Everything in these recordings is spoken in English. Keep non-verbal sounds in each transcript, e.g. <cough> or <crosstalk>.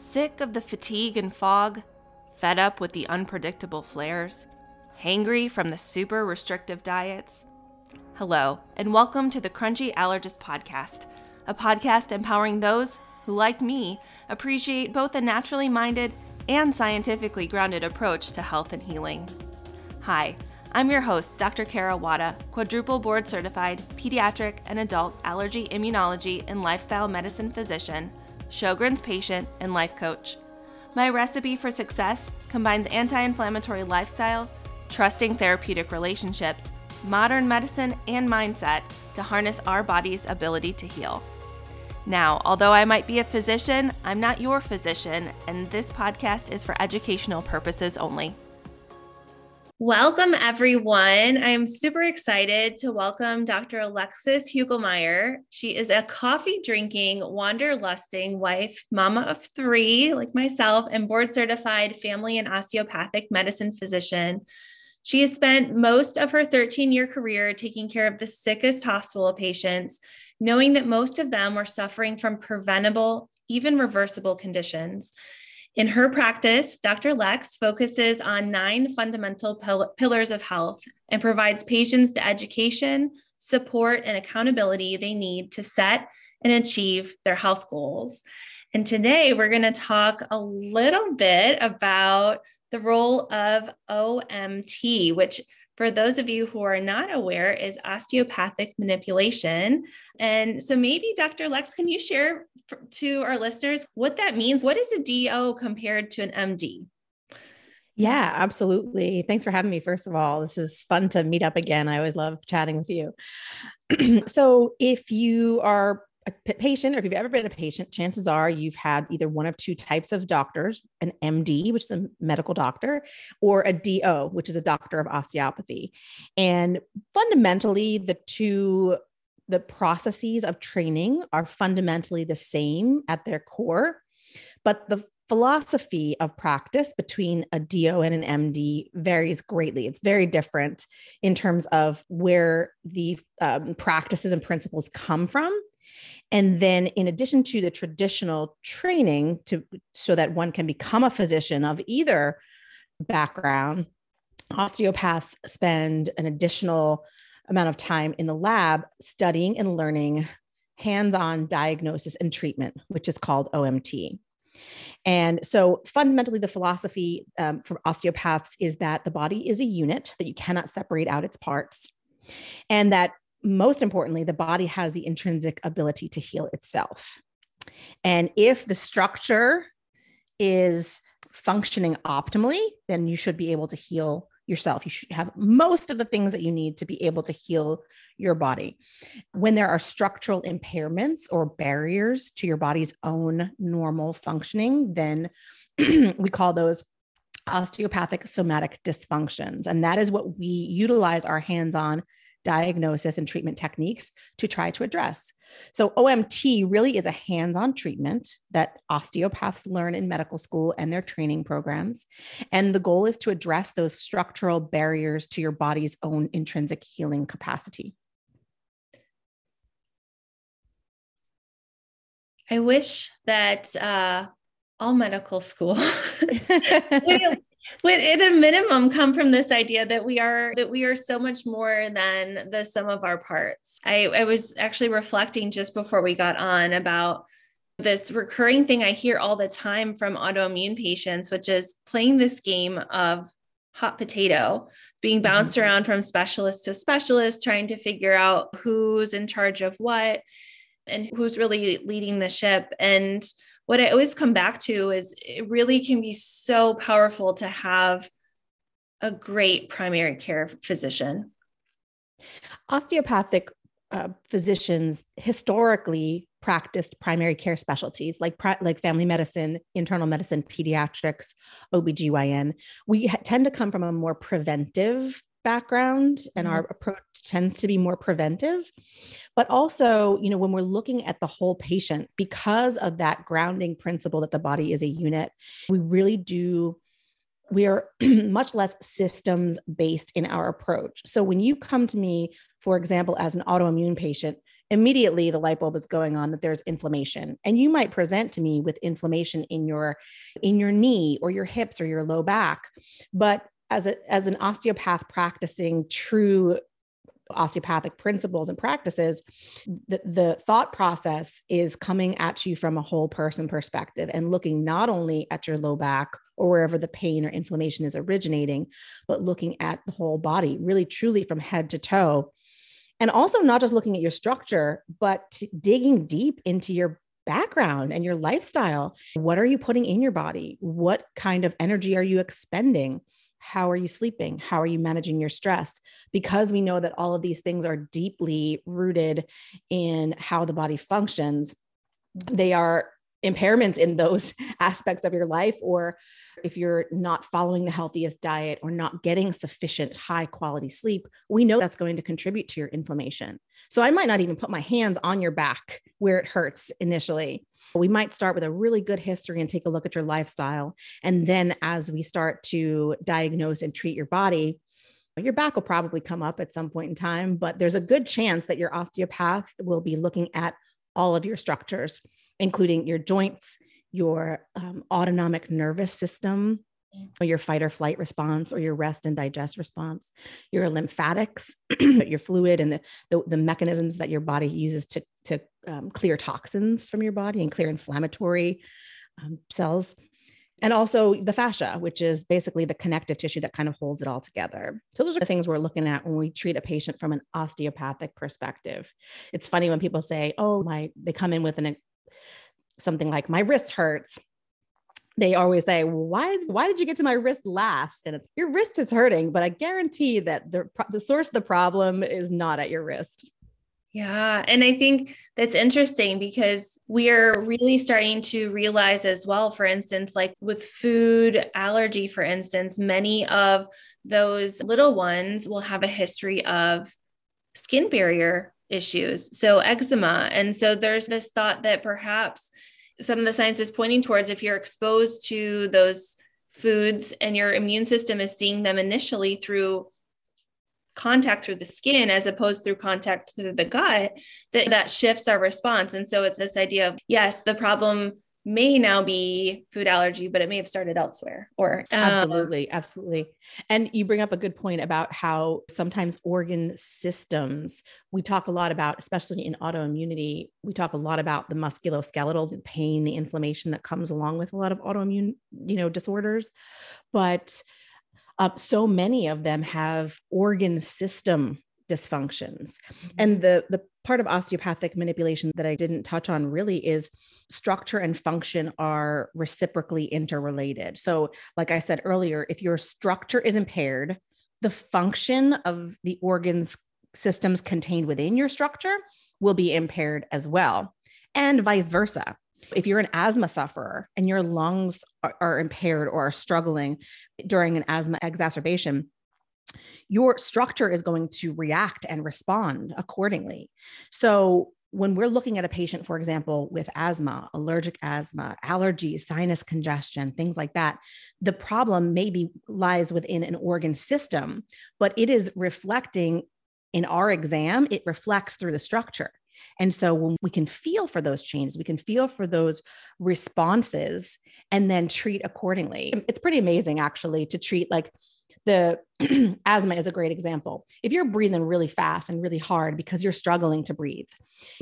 Sick of the fatigue and fog? Fed up with the unpredictable flares? Hangry from the super restrictive diets? Hello, and welcome to the Crunchy Allergist Podcast, a podcast empowering those who, like me, appreciate both a naturally minded and scientifically grounded approach to health and healing. Hi, I'm your host, Dr. Kara Wada, quadruple board certified pediatric and adult allergy immunology and lifestyle medicine physician Sjogren's patient, and life coach. My recipe for success combines anti inflammatory lifestyle, trusting therapeutic relationships, modern medicine, and mindset to harness our body's ability to heal. Now, although I might be a physician, I'm not your physician, and this podcast is for educational purposes only. Welcome, everyone. I am super excited to welcome Dr. Alexis Hugelmeyer. She is a coffee drinking, wanderlusting wife, mama of three, like myself, and board certified family and osteopathic medicine physician. She has spent most of her 13 year career taking care of the sickest hospital patients, knowing that most of them were suffering from preventable, even reversible conditions. In her practice, Dr. Lex focuses on nine fundamental pil- pillars of health and provides patients the education, support, and accountability they need to set and achieve their health goals. And today we're going to talk a little bit about the role of OMT, which for those of you who are not aware, is osteopathic manipulation. And so maybe Dr. Lex, can you share to our listeners what that means? What is a DO compared to an MD? Yeah, absolutely. Thanks for having me. First of all, this is fun to meet up again. I always love chatting with you. <clears throat> so, if you are a patient, or if you've ever been a patient, chances are you've had either one of two types of doctors an MD, which is a medical doctor, or a DO, which is a doctor of osteopathy. And fundamentally, the two the processes of training are fundamentally the same at their core, but the philosophy of practice between a DO and an MD varies greatly. It's very different in terms of where the um, practices and principles come from and then in addition to the traditional training to so that one can become a physician of either background, osteopaths spend an additional amount of time in the lab studying and learning hands-on diagnosis and treatment, which is called OMT. And so, fundamentally, the philosophy um, for osteopaths is that the body is a unit, that you cannot separate out its parts, and that most importantly, the body has the intrinsic ability to heal itself. And if the structure is functioning optimally, then you should be able to heal yourself. You should have most of the things that you need to be able to heal your body. When there are structural impairments or barriers to your body's own normal functioning, then <clears throat> we call those osteopathic somatic dysfunctions. And that is what we utilize our hands on diagnosis and treatment techniques to try to address. So, OMT really is a hands on treatment that osteopaths learn in medical school and their training programs. And the goal is to address those structural barriers to your body's own intrinsic healing capacity. I wish that uh, all medical school <laughs> <laughs> would at a minimum come from this idea that we are that we are so much more than the sum of our parts I, I was actually reflecting just before we got on about this recurring thing i hear all the time from autoimmune patients which is playing this game of hot potato being mm-hmm. bounced mm-hmm. around from specialist to specialist trying to figure out who's in charge of what and who's really leading the ship and what I always come back to is it really can be so powerful to have a great primary care physician. Osteopathic uh, physicians historically practiced primary care specialties like like family medicine, internal medicine, pediatrics, OBGYN. We tend to come from a more preventive background and mm-hmm. our approach tends to be more preventive. But also you know when we're looking at the whole patient because of that grounding principle that the body is a unit we really do we are <clears throat> much less systems based in our approach. So when you come to me for example as an autoimmune patient immediately the light bulb is going on that there's inflammation. And you might present to me with inflammation in your in your knee or your hips or your low back. But as a as an osteopath practicing true osteopathic principles and practices, the, the thought process is coming at you from a whole person perspective and looking not only at your low back or wherever the pain or inflammation is originating, but looking at the whole body, really truly from head to toe. And also not just looking at your structure, but digging deep into your background and your lifestyle. What are you putting in your body? What kind of energy are you expending? How are you sleeping? How are you managing your stress? Because we know that all of these things are deeply rooted in how the body functions they are impairments in those <laughs> aspects of your life or if you're not following the healthiest diet or not getting sufficient high quality sleep we know that's going to contribute to your inflammation. So i might not even put my hands on your back where it hurts initially. We might start with a really good history and take a look at your lifestyle. And then as we start to diagnose and treat your body your back will probably come up at some point in time but there's a good chance that your osteopath will be looking at all of your structures including your joints, your um, autonomic nervous system, or your fight or flight response, or your rest and digest response, your lymphatics, <clears throat> your fluid, and the, the, the, mechanisms that your body uses to, to um, clear toxins from your body and clear inflammatory um, cells. And also the fascia, which is basically the connective tissue that kind of holds it all together. So, those are the things we're looking at when we treat a patient from an osteopathic perspective. It's funny when people say, Oh, my, they come in with an something like my wrist hurts they always say why why did you get to my wrist last and it's your wrist is hurting but i guarantee that the the source of the problem is not at your wrist yeah. And I think that's interesting because we are really starting to realize as well, for instance, like with food allergy, for instance, many of those little ones will have a history of skin barrier issues, so eczema. And so there's this thought that perhaps some of the science is pointing towards if you're exposed to those foods and your immune system is seeing them initially through contact through the skin as opposed through contact through the gut that that shifts our response and so it's this idea of yes the problem may now be food allergy, but it may have started elsewhere. Or um, absolutely, absolutely. And you bring up a good point about how sometimes organ systems, we talk a lot about, especially in autoimmunity, we talk a lot about the musculoskeletal, the pain, the inflammation that comes along with a lot of autoimmune, you know, disorders. But uh, so many of them have organ system dysfunctions. Mm-hmm. And the the part of osteopathic manipulation that I didn't touch on really is structure and function are reciprocally interrelated. So, like I said earlier, if your structure is impaired, the function of the organs systems contained within your structure will be impaired as well, and vice versa. If you're an asthma sufferer and your lungs are, are impaired or are struggling during an asthma exacerbation, your structure is going to react and respond accordingly. So, when we're looking at a patient, for example, with asthma, allergic asthma, allergies, sinus congestion, things like that, the problem maybe lies within an organ system, but it is reflecting in our exam, it reflects through the structure. And so when we can feel for those changes, we can feel for those responses and then treat accordingly. It's pretty amazing actually to treat like the <clears throat> asthma is a great example. If you're breathing really fast and really hard because you're struggling to breathe,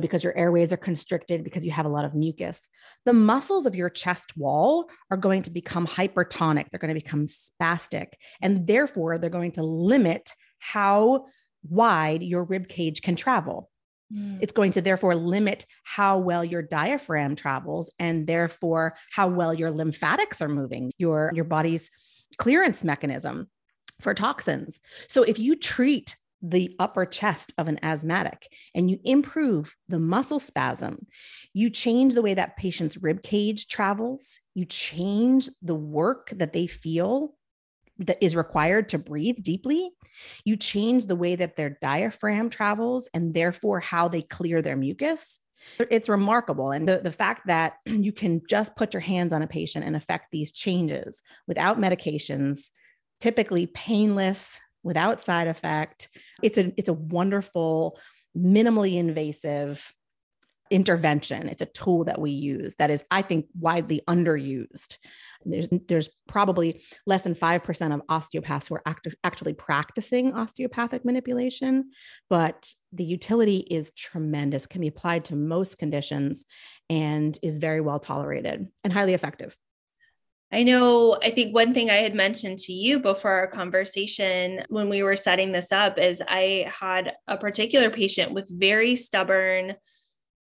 because your airways are constricted, because you have a lot of mucus, the muscles of your chest wall are going to become hypertonic. They're going to become spastic. And therefore, they're going to limit how wide your rib cage can travel. Mm. It's going to therefore limit how well your diaphragm travels and therefore how well your lymphatics are moving, your, your body's clearance mechanism for toxins. So if you treat the upper chest of an asthmatic and you improve the muscle spasm, you change the way that patient's rib cage travels, you change the work that they feel that is required to breathe deeply, you change the way that their diaphragm travels and therefore how they clear their mucus. It's remarkable. And the, the fact that <clears throat> you can just put your hands on a patient and affect these changes without medications, typically painless, without side effect. It's a it's a wonderful minimally invasive intervention. It's a tool that we use that is, I think, widely underused. There's, there's probably less than 5% of osteopaths who are act- actually practicing osteopathic manipulation, but the utility is tremendous, can be applied to most conditions, and is very well tolerated and highly effective. I know, I think one thing I had mentioned to you before our conversation when we were setting this up is I had a particular patient with very stubborn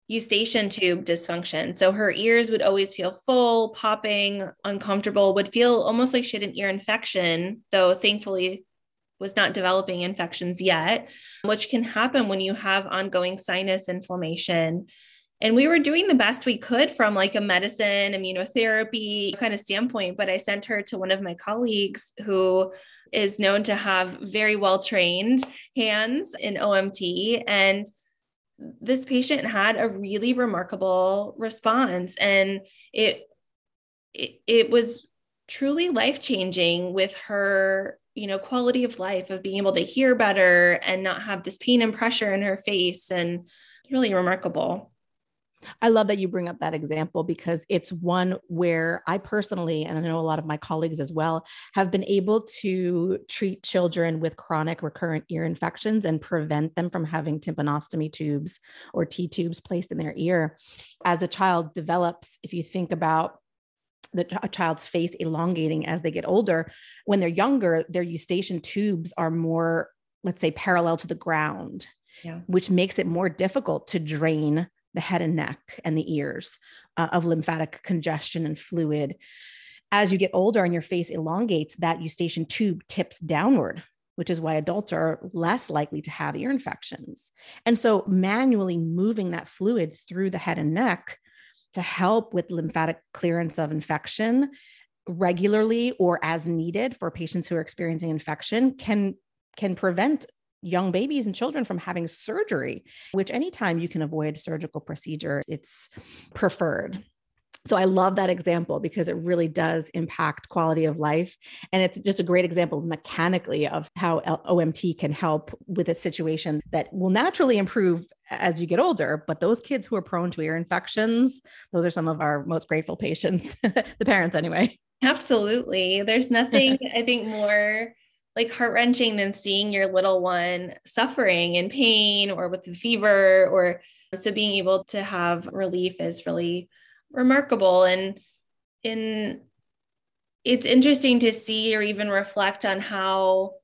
eustachian tube dysfunction. So her ears would always feel full, popping, uncomfortable, would feel almost like she had an ear infection, though thankfully was not developing infections yet, which can happen when you have ongoing sinus inflammation. And we were doing the best we could from like a medicine, immunotherapy kind of standpoint. But I sent her to one of my colleagues who is known to have very well trained hands in OMT. And this patient had a really remarkable response and it it, it was truly life changing with her you know quality of life of being able to hear better and not have this pain and pressure in her face and really remarkable I love that you bring up that example because it's one where I personally, and I know a lot of my colleagues as well, have been able to treat children with chronic recurrent ear infections and prevent them from having tympanostomy tubes or T tubes placed in their ear. As a child develops, if you think about the a child's face elongating as they get older, when they're younger, their eustachian tubes are more, let's say, parallel to the ground. Yeah. Which makes it more difficult to drain the head and neck and the ears uh, of lymphatic congestion and fluid. As you get older and your face elongates, that eustachian tube tips downward, which is why adults are less likely to have ear infections. And so, manually moving that fluid through the head and neck to help with lymphatic clearance of infection regularly or as needed for patients who are experiencing infection can can prevent young babies and children from having surgery, which anytime you can avoid surgical procedure, it's preferred. So I love that example because it really does impact quality of life. And it's just a great example mechanically of how OMT can help with a situation that will naturally improve as you get older. But those kids who are prone to ear infections, those are some of our most grateful patients, <laughs> the parents anyway. Absolutely. There's nothing, <laughs> I think, more like heart wrenching than seeing your little one suffering in pain or with fever or so being able to have relief is really remarkable. And in it's interesting to see or even reflect on how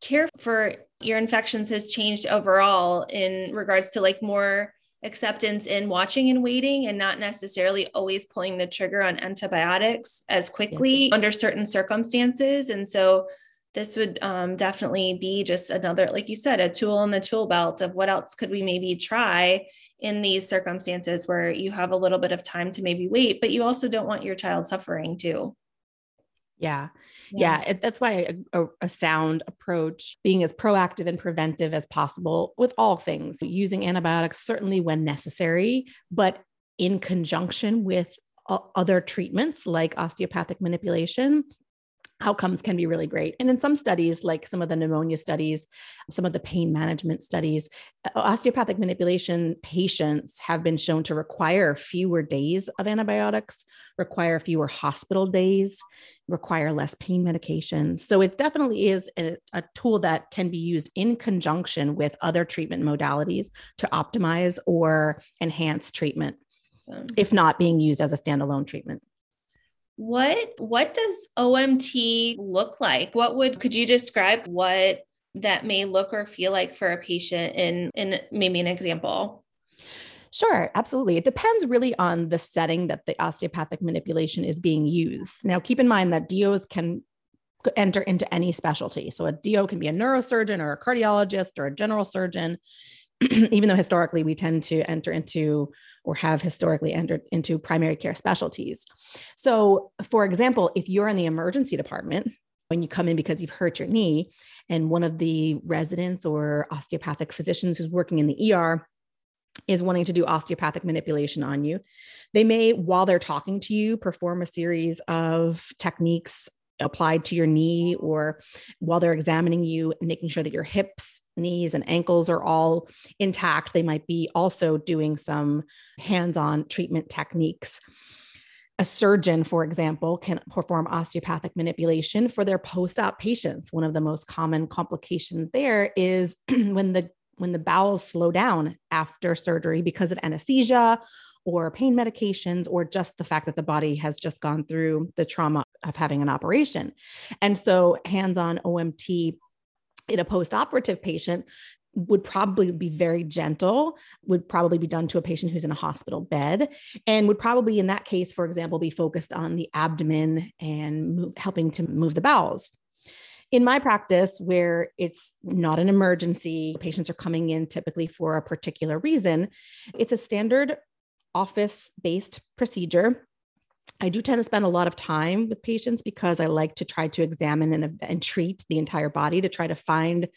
care for ear infections has changed overall in regards to like more acceptance in watching and waiting and not necessarily always pulling the trigger on antibiotics as quickly yes. under certain circumstances. And so this would um, definitely be just another, like you said, a tool in the tool belt of what else could we maybe try in these circumstances where you have a little bit of time to maybe wait, but you also don't want your child suffering too. Yeah. Yeah. yeah it, that's why a, a, sound approach, being as proactive and preventive as possible with all things, using antibiotics certainly when necessary, but in conjunction with other treatments like osteopathic manipulation outcomes can be really great. And in some studies, like some of the pneumonia studies, some of the pain management studies, uh, osteopathic manipulation patients have been shown to require fewer days of antibiotics, require fewer hospital days, require less pain medications. So it definitely is a, a tool that can be used in conjunction with other treatment modalities to optimize or enhance treatment, if not being used as a standalone treatment what what does omt look like what would could you describe what that may look or feel like for a patient in in maybe an example Sure, absolutely. It depends really on the setting that the osteopathic manipulation is being used. Now, keep in mind that DOs can enter into any specialty. So, a DO can be a neurosurgeon or a cardiologist or a general surgeon, <clears throat> even though historically we tend to enter into or have historically entered into primary care specialties. So, for example, if you're in the emergency department, when you come in because you've hurt your knee, and one of the residents or osteopathic physicians who's working in the ER is wanting to do osteopathic manipulation on you, they may, while they're talking to you, perform a series of techniques applied to your knee or while they're examining you, making sure that your hips, knees, and ankles are all intact. They might be also doing some hands on treatment techniques. A surgeon, for example, can perform osteopathic manipulation for their post-op patients. One of the most common complications there is <clears throat> when the when the bowels slow down after surgery because of anesthesia or pain medications or just the fact that the body has just gone through the trauma of having an operation. And so hands-on OMT in a post-operative patient would probably be very gentle, would probably be done to a patient who's in a hospital bed, and would probably, in that case, for example, be focused on the abdomen and move, helping to move the bowels. In my practice, where it's not an emergency, patients are coming in typically for a particular reason, it's a standard office based procedure. I do tend to spend a lot of time with patients because I like to try to examine and, and treat the entire body to try to find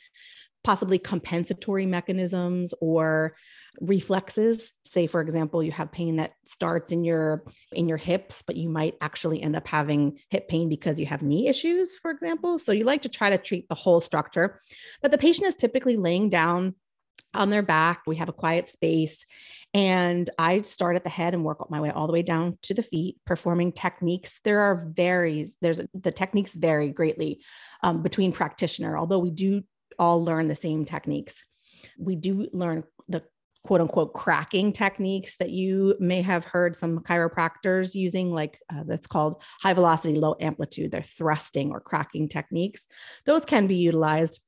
possibly compensatory mechanisms or reflexes. Say for example you have pain that starts in your in your hips but you might actually end up having hip pain because you have knee issues for example. So you like to try to treat the whole structure. But the patient is typically laying down on their back. We have a quiet space. And I start at the head and work my way all the way down to the feet, performing techniques. There are varies, there's the techniques vary greatly um, between practitioner, although we do all learn the same techniques. We do learn the quote unquote cracking techniques that you may have heard some chiropractors using, like uh, that's called high velocity, low amplitude. They're thrusting or cracking techniques. Those can be utilized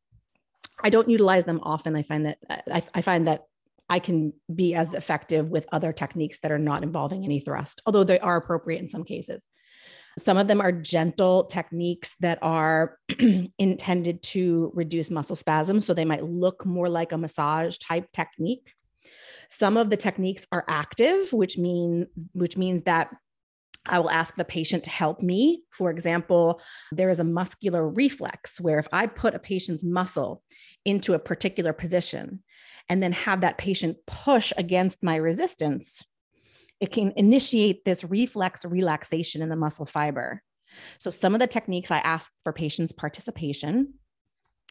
I don't utilize them often. I find that uh, I, I find that I can be as effective with other techniques that are not involving any thrust, although they are appropriate in some cases. Some of them are gentle techniques that are <clears throat> intended to reduce muscle spasm. So they might look more like a massage type technique. Some of the techniques are active, which mean which means that I will ask the patient to help me. For example, there is a muscular reflex where if I put a patient's muscle into a particular position and then have that patient push against my resistance, it can initiate this reflex relaxation in the muscle fiber. So, some of the techniques I ask for patients' participation,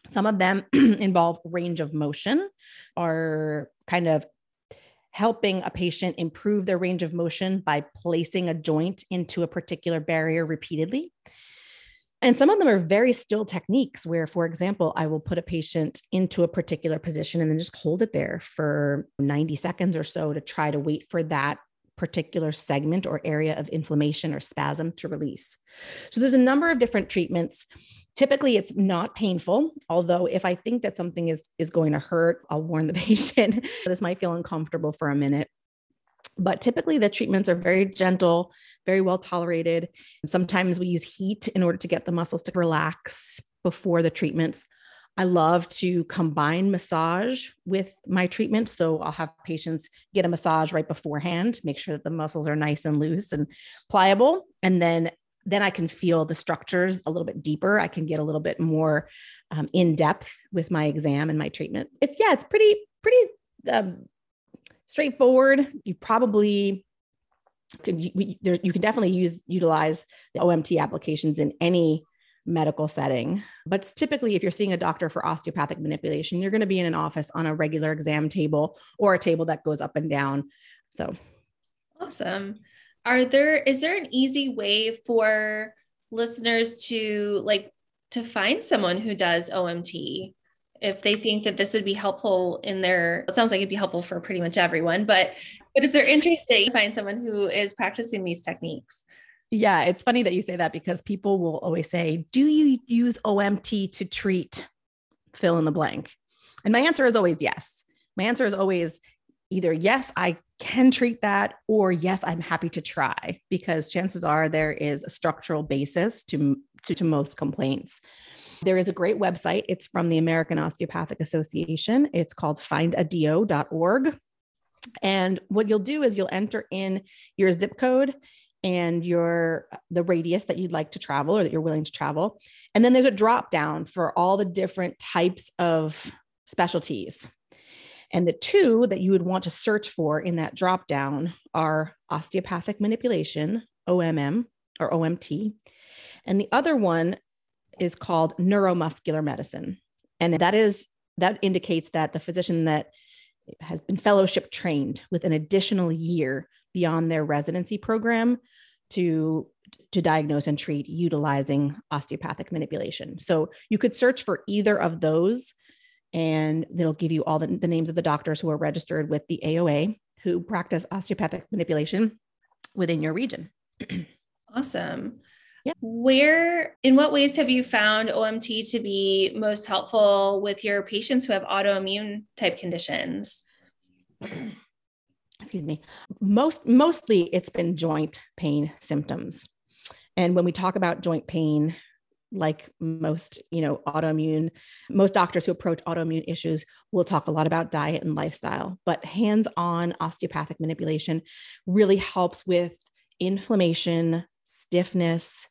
some of them <clears throat> involve range of motion or kind of helping a patient improve their range of motion by placing a joint into a particular barrier repeatedly. And some of them are very still techniques where, for example, I will put a patient into a particular position and then just hold it there for 90 seconds or so to try to wait for that particular segment or area of inflammation or spasm to release. So there's a number of different treatments. Typically it's not painful, although if I think that something is is going to hurt, I'll warn the <laughs> patient this might feel uncomfortable for a minute. But typically the treatments are very gentle, very well tolerated. Sometimes we use heat in order to get the muscles to relax before the treatments. I love to combine massage with my treatment. So I'll have patients get a massage right beforehand, make sure that the muscles are nice and loose and pliable. And then then I can feel the structures a little bit deeper. I can get a little bit more um, in depth with my exam and my treatment. It's yeah, it's pretty pretty um, straightforward. You probably could you, there, you can definitely use utilize the OMT applications in any medical setting. But typically, if you're seeing a doctor for osteopathic manipulation, you're going to be in an office on a regular exam table or a table that goes up and down. So awesome. Are there, is there an easy way for listeners to like to find someone who does OMT? If they think that this would be helpful in their, it sounds like it'd be helpful for pretty much everyone, but but if they're interested, find someone who is practicing these techniques. Yeah, it's funny that you say that because people will always say, Do you use OMT to treat fill in the blank? And my answer is always yes. My answer is always either yes, I can treat that, or yes, I'm happy to try because chances are there is a structural basis to, to, to most complaints. There is a great website. It's from the American Osteopathic Association. It's called findadio.org. And what you'll do is you'll enter in your zip code and your the radius that you'd like to travel or that you're willing to travel and then there's a drop down for all the different types of specialties and the two that you would want to search for in that drop down are osteopathic manipulation omm or omt And the other one is called neuromuscular medicine. And that is that indicates that the physician that has been fellowship trained with an additional year beyond their residency program to to diagnose and treat utilizing osteopathic manipulation. So you could search for either of those and it'll give you all the, the names of the doctors who are registered with the AOA who practice osteopathic manipulation within your region. <clears throat> awesome. Yeah. Where, in what ways have you found OMT to be most helpful with your patients who have autoimmune type conditions? <clears throat> Excuse me. Most, mostly it's been joint pain symptoms. And when we talk about joint pain, like most you know autoimmune most doctors who approach autoimmune issues will talk a lot about diet and lifestyle but hands-on osteopathic manipulation really helps with inflammation stiffness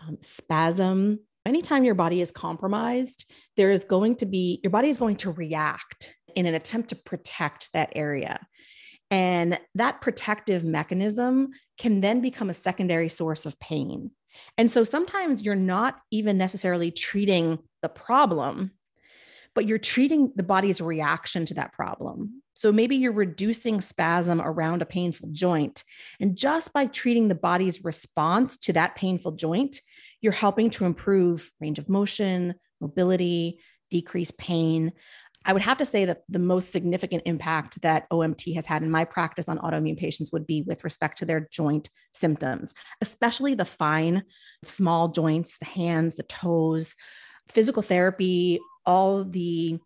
um, spasm. Anytime your body is compromised there is going to be your body is going to react in an attempt to protect that area. And that protective mechanism can then become a secondary source of pain and so sometimes you're not even necessarily treating the problem, but you're treating the body's reaction to that problem. So maybe you're reducing spasm around a painful joint. And just by treating the body's response to that painful joint, you're helping to improve range of motion, mobility, decrease pain. I would have to say that the most significant impact that OMT has had in my practice on autoimmune patients would be with respect to their joint symptoms, especially the fine, small joints, the hands, the toes, physical therapy, all the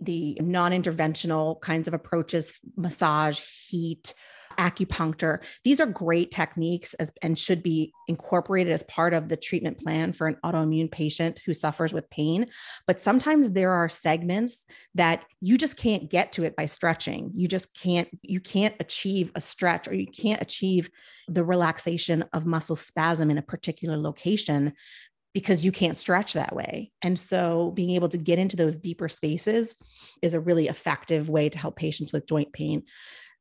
the non-interventional kinds of approaches, massage, heat, acupuncture. These are great techniques as, and should be incorporated as part of the treatment plan for an autoimmune patient who suffers with pain. But sometimes there are segments that you just can't get to it by stretching. You just can't, you can't achieve a stretch or you can't achieve the relaxation of muscle spasm in a particular location because you can't stretch that way. And so being able to get into those deeper spaces is a really effective way to help patients with joint pain.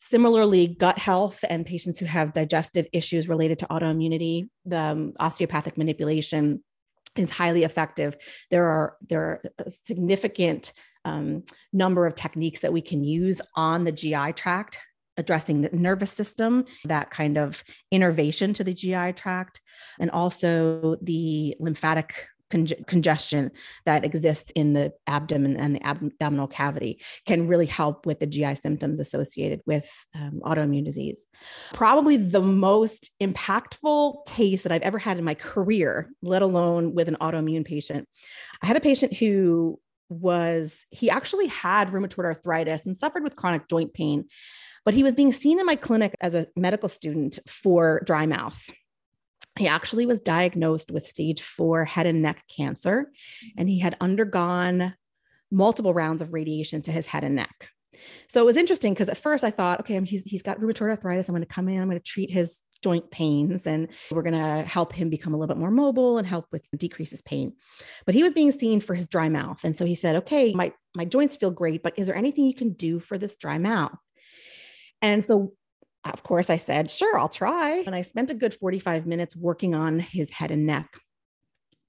Similarly, gut health and patients who have digestive issues related to autoimmunity, the um, osteopathic manipulation is highly effective. There are there are a significant um, number of techniques that we can use on the GI tract addressing the nervous system, that kind of innervation to the GI tract, and also the lymphatic congestion that exists in the abdomen and the ab- abdominal cavity can really help with the GI symptoms associated with um, autoimmune disease. Probably the most impactful case that I've ever had in my career, let alone with an autoimmune patient. I had a patient who was, he actually had rheumatoid arthritis and suffered with chronic joint pain, but he was being seen in my clinic as a medical student for dry mouth he actually was diagnosed with stage four head and neck cancer, and he had undergone multiple rounds of radiation to his head and neck. So it was interesting because at first I thought, okay, he's, he's got rheumatoid arthritis. I'm going to come in, I'm going to treat his joint pains, and we're going to help him become a little bit more mobile and help with decrease his pain. But he was being seen for his dry mouth. And so he said, okay, my, my joints feel great, but is there anything you can do for this dry mouth? And so of course, I said, sure, I'll try. And I spent a good 45 minutes working on his head and neck.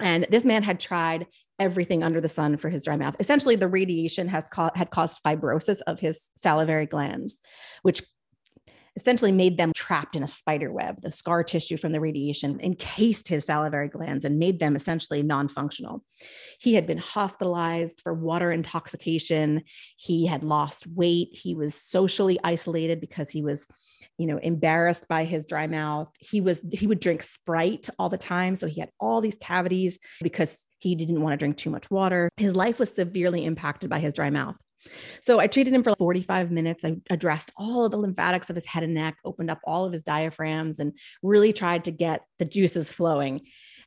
And this man had tried everything under the sun for his dry mouth. Essentially, the radiation has co- had caused fibrosis of his salivary glands, which essentially made them trapped in a spider web. The scar tissue from the radiation encased his salivary glands and made them essentially non functional. He had been hospitalized for water intoxication. He had lost weight. He was socially isolated because he was you know embarrassed by his dry mouth he was he would drink sprite all the time so he had all these cavities because he didn't want to drink too much water his life was severely impacted by his dry mouth so I treated him for 45 minutes. I addressed all of the lymphatics of his head and neck, opened up all of his diaphragms, and really tried to get the juices flowing.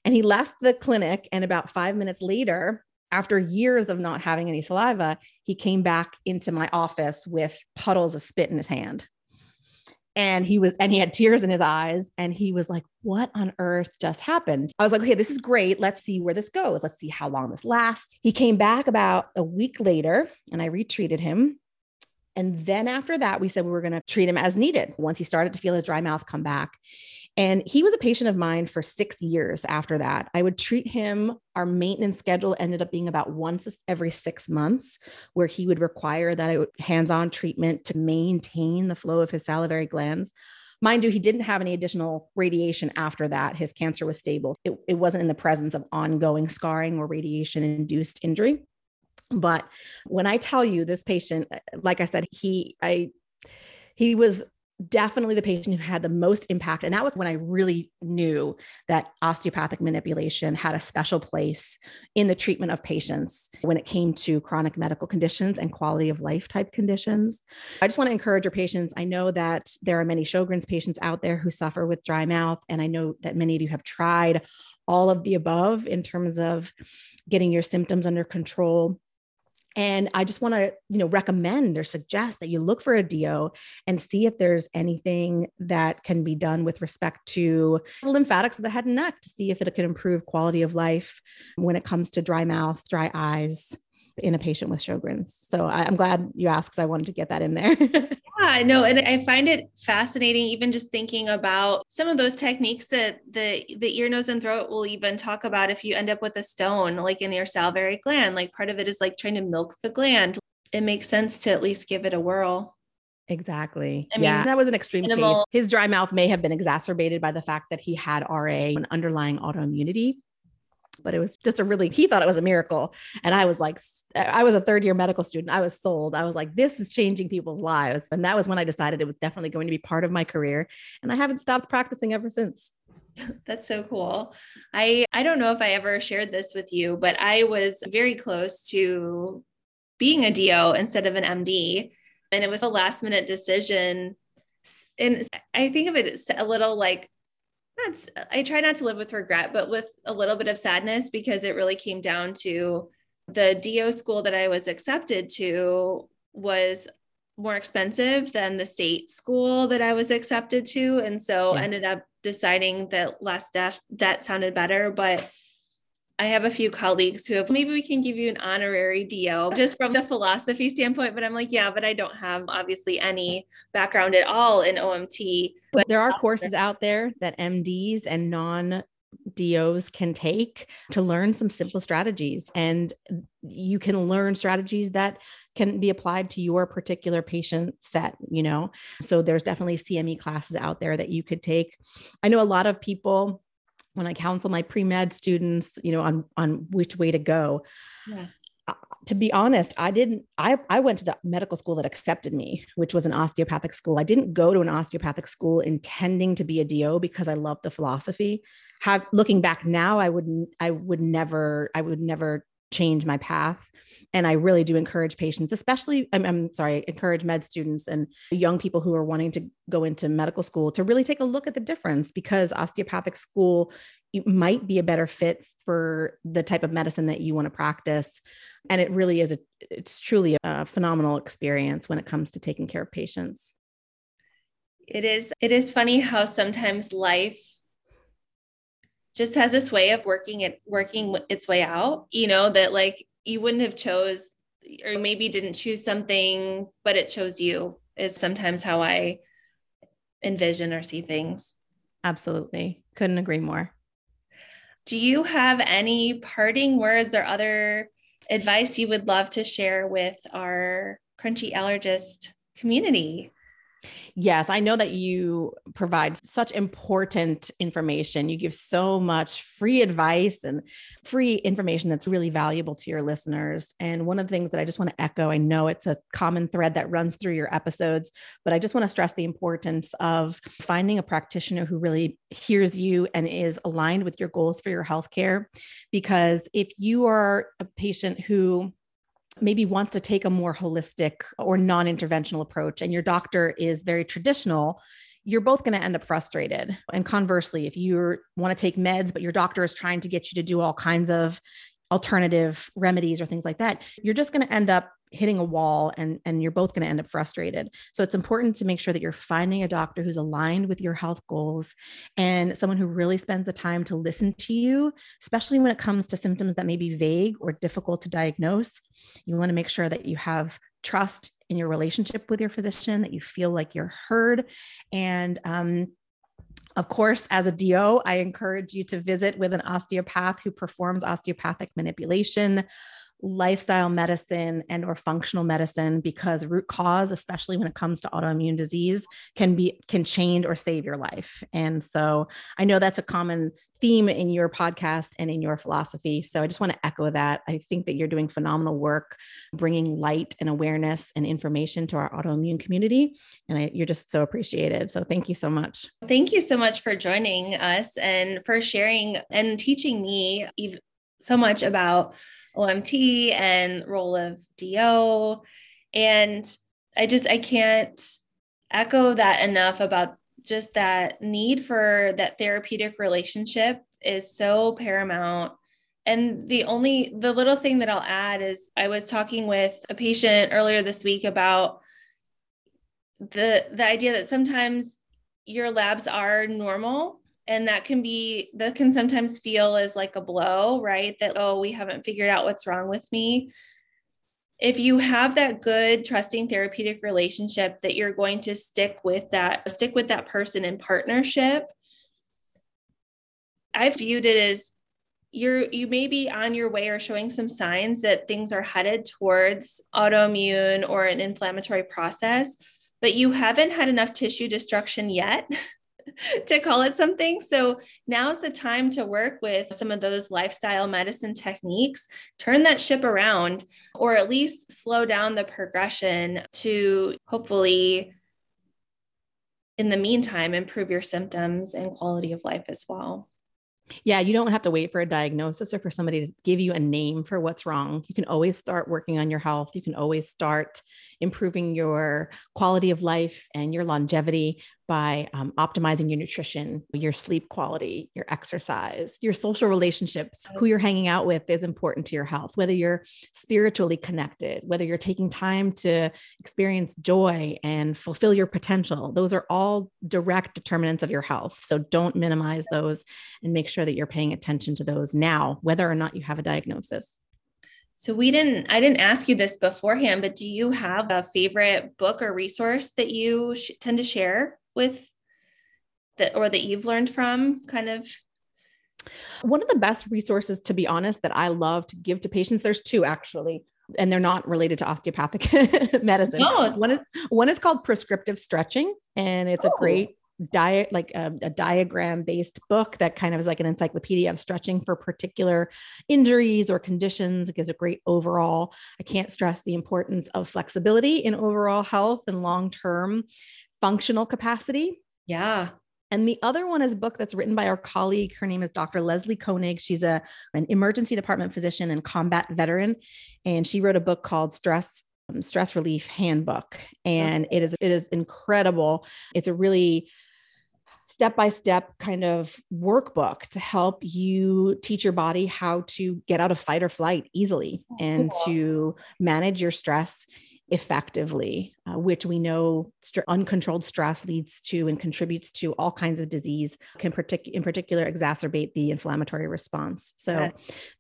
And he left the clinic. And about five minutes later, after years of not having any saliva, he came back into my office with puddles of spit in his hand and he was and he had tears in his eyes and he was like what on earth just happened? I was like okay this is great. Let's see where this goes. Let's see how long this lasts. He came back about a week later and i retreated him. And then after that, we said we were going to treat him as needed. Once he started to feel his dry mouth come back. And he was a patient of mine for six years after that. I would treat him. Our maintenance schedule ended up being about once every six months, where he would require that hands on treatment to maintain the flow of his salivary glands. Mind you, he didn't have any additional radiation after that. His cancer was stable. It, it wasn't in the presence of ongoing scarring or radiation induced injury. But when I tell you this patient, uh, like I said, he, I, he was definitely the patient who had the most impact. And that was when I really knew that osteopathic manipulation had a special place in the treatment of patients when it came to chronic medical conditions and quality of life type conditions. I just want to encourage your patients. I know that there are many Sjogren's patients out there who suffer with dry mouth. And I know that many of you have tried all of the above in terms of getting your symptoms under control and I just want to, you know, recommend or suggest that you look for a DO and see if there's anything that can be done with respect to the lymphatics of the head and neck to see if it can improve quality of life when it comes to dry mouth, dry eyes, in a patient with Sjogren's. So I, am glad you asked because I wanted to get that in there. <laughs> yeah, no, and I find it fascinating, even just thinking about some of those techniques that the the ear, nose, and throat will even talk about if you end up with a stone, like in your salivary gland. Like part of it is like trying to milk the gland. It makes sense to at least give it a whirl. Exactly. I mean, yeah, that was an extreme minimal. case. His dry mouth may have been exacerbated by the fact that he had RA, an underlying autoimmunity but it was just a really he thought it was a miracle. And i was like i was a third year medical student. I was sold. I was like this is changing people's lives. And that was when i decided it was definitely going to be part of my career. And i haven't stopped practicing ever since. <laughs> That's so cool. I I don't know if I ever shared this with you, but I was very close to being a DO instead of an MD, and it was a last minute decision. And I think of it a little like that's I try not to live with regret, but with a little bit of sadness because it really came down to the DO school that I was accepted to was more expensive than the state school that I was accepted to. And so yeah. ended up deciding that less debt debt sounded better. But I have a few colleagues who have maybe we can give you an honorary DO just from the philosophy standpoint. But I'm like, yeah, but I don't have obviously any background at all in OMT. But there are courses out there that MDs and non DOs can take to learn some simple strategies. And you can learn strategies that can be applied to your particular patient set, you know? So there's definitely CME classes out there that you could take. I know a lot of people when I counsel my pre-med students, you know, on on which way to go. Yeah. Uh, to be honest, I didn't I I went to the medical school that accepted me, which was an osteopathic school. I didn't go to an osteopathic school intending to be a DO because I loved the philosophy. Have looking back now, I wouldn't I would never I would never change my path. And I really do encourage patients, especially, I'm, I'm, sorry, encourage med students and young people who are wanting to go into medical school to really take a look at the difference because osteopathic school might be a better fit for the type of medicine that you want to practice. And it really is a, it's truly a phenomenal experience when it comes to taking care of patients. It is, it is funny how sometimes life just has this way of working it working its way out you know that like you wouldn't have chose or maybe didn't choose something but it chose you is sometimes how i envision or see things. Absolutely. Couldn't agree more. Do you have any parting words or other advice you would love to share with our crunchy allergist community Yes, I know that you provide such important information. You give so much free advice and free information that's really valuable to your listeners. And one of the things that I just want to echo, I know it's a common thread that runs through your episodes, but I just want to stress the importance of finding a practitioner who really hears you and is aligned with your goals for your healthcare. Because if you are a patient who maybe want to take a more holistic or non interventional approach, and your doctor is very traditional, you're both going to end up frustrated. And conversely, if you want to take meds, but your doctor is trying to get you to do all kinds of alternative remedies or things like that, you're just going to end up hitting a wall and and you're both going to end up frustrated. So it's important to make sure that you're finding a doctor who's aligned with your health goals and someone who really spends the time to listen to you especially when it comes to symptoms that may be vague or difficult to diagnose. You want to make sure that you have trust in your relationship with your physician, that you feel like you're heard. And um, of course, as a DO, I encourage you to visit with an osteopath who performs osteopathic manipulation lifestyle medicine and or functional medicine because root cause especially when it comes to autoimmune disease can be can change or save your life. And so i know that's a common theme in your podcast and in your philosophy. So i just want to echo that. I think that you're doing phenomenal work bringing light and awareness and information to our autoimmune community and I, you're just so appreciated. So thank you so much. Thank you so much for joining us and for sharing and teaching me so much about OMT and role of DO. And I just, I can't echo that enough about just that need for that therapeutic relationship is so paramount. And the only, the little thing that I'll add is I was talking with a patient earlier this week about the the idea that sometimes your labs are normal and that can be that can sometimes feel as like a blow right? That oh we haven't figured out what's wrong with me. If you have that good trusting therapeutic relationship that you're going to stick with that stick with that person in partnership I've viewed it as you're you may be on your way or showing some signs that things are headed towards autoimmune or an inflammatory process but you haven't had enough tissue destruction yet <laughs> <laughs> to call it something. So now's the time to work with some of those lifestyle medicine techniques, turn that ship around, or at least slow down the progression to hopefully, in the meantime, improve your symptoms and quality of life as well. Yeah, you don't have to wait for a diagnosis or for somebody to give you a name for what's wrong. You can always start working on your health. You can always start improving your quality of life and your longevity by um, optimizing your nutrition, your sleep quality, your exercise, your social relationships, who you're hanging out with is important to your health, whether you're spiritually connected, whether you're taking time to experience joy and fulfill your potential. Those are all direct determinants of your health. So don't minimize those and make sure that you're paying attention to those now, whether or not you have a diagnosis. So we didn't I didn't ask you this beforehand, but do you have a favorite book or resource that you sh- tend to share with that or that you've learned from kind of one of the best resources to be honest that I love to give to patients there's two actually and they're not related to osteopathic <laughs> medicine. No, one is one is called prescriptive stretching and it's oh. a great diet like um, a, a diagram based book that kind of is like an encyclopedia of stretching for particular injuries or conditions it gives a great overall i can't stress the importance of flexibility in overall health and long term functional capacity yeah and the other one is a book that's written by our colleague. Her name is Dr. Leslie Koenig. She's a, an emergency department physician and combat veteran. And she wrote a book called Stress um, Stress Relief Handbook. And it is it is incredible. It's a really step by step kind of workbook to help you teach your body how to get out of fight or flight easily oh, and to manage your stress effectively, uh, which we know st- uncontrolled stress leads to and contributes to all kinds of disease, can partic- in particular exacerbate the inflammatory response. So,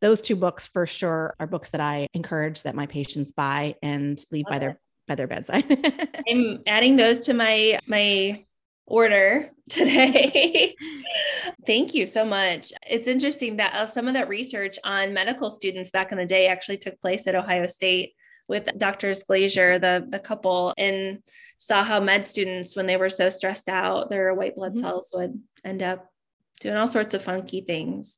those two books for sure are books that I encourage that my patients buy and leave by their by their bedside. <laughs> I'm adding those to my my order today. <laughs> Thank you so much. It's interesting that uh, some of that research on medical students back in the day actually took place at Ohio State with doctors Glaser, the, the couple, and saw how med students, when they were so stressed out, their white blood mm-hmm. cells would end up doing all sorts of funky things.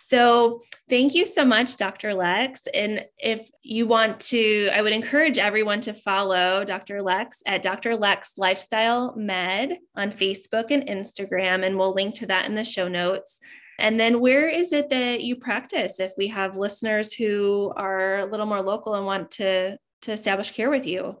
So, thank you so much, Dr. Lex. And if you want to, I would encourage everyone to follow Dr. Lex at Dr. Lex Lifestyle Med on Facebook and Instagram, and we'll link to that in the show notes. And then, where is it that you practice if we have listeners who are a little more local and want to, to establish care with you?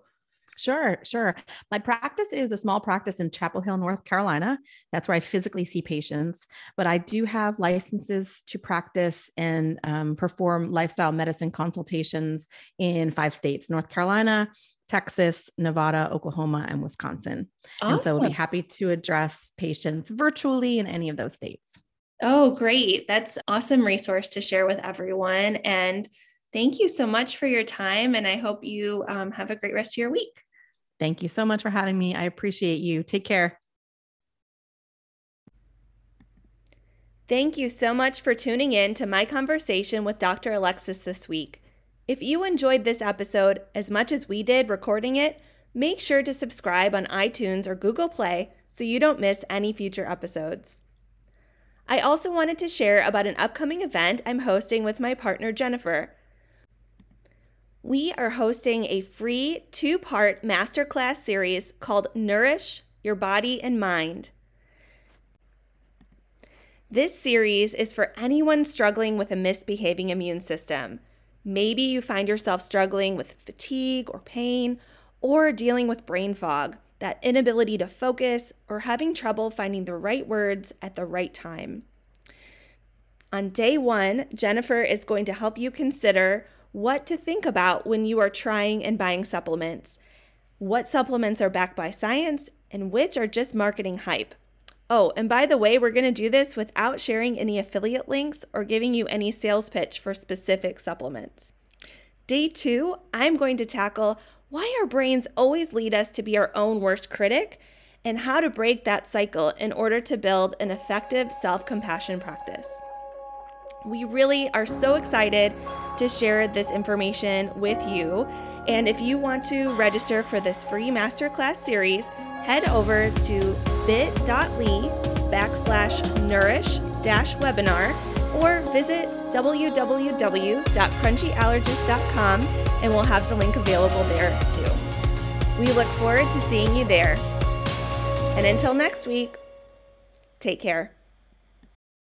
Sure, sure. My practice is a small practice in Chapel Hill, North Carolina. That's where I physically see patients, but I do have licenses to practice and um, perform lifestyle medicine consultations in five states North Carolina, Texas, Nevada, Oklahoma, and Wisconsin. Awesome. And so we'll be happy to address patients virtually in any of those states. Oh, great. That's awesome resource to share with everyone. And Thank you so much for your time, and I hope you um, have a great rest of your week. Thank you so much for having me. I appreciate you. Take care. Thank you so much for tuning in to my conversation with Dr. Alexis this week. If you enjoyed this episode as much as we did recording it, make sure to subscribe on iTunes or Google Play so you don't miss any future episodes. I also wanted to share about an upcoming event I'm hosting with my partner Jennifer. We are hosting a free two part masterclass series called Nourish Your Body and Mind. This series is for anyone struggling with a misbehaving immune system. Maybe you find yourself struggling with fatigue or pain, or dealing with brain fog, that inability to focus, or having trouble finding the right words at the right time. On day one, Jennifer is going to help you consider what to think about when you are trying and buying supplements, what supplements are backed by science, and which are just marketing hype. Oh, and by the way, we're going to do this without sharing any affiliate links or giving you any sales pitch for specific supplements. Day two, I'm going to tackle why our brains always lead us to be our own worst critic and how to break that cycle in order to build an effective self compassion practice. We really are so excited to share this information with you. And if you want to register for this free masterclass series, head over to bit.ly backslash nourish dash webinar or visit www.crunchyallergist.com and we'll have the link available there too. We look forward to seeing you there. And until next week, take care.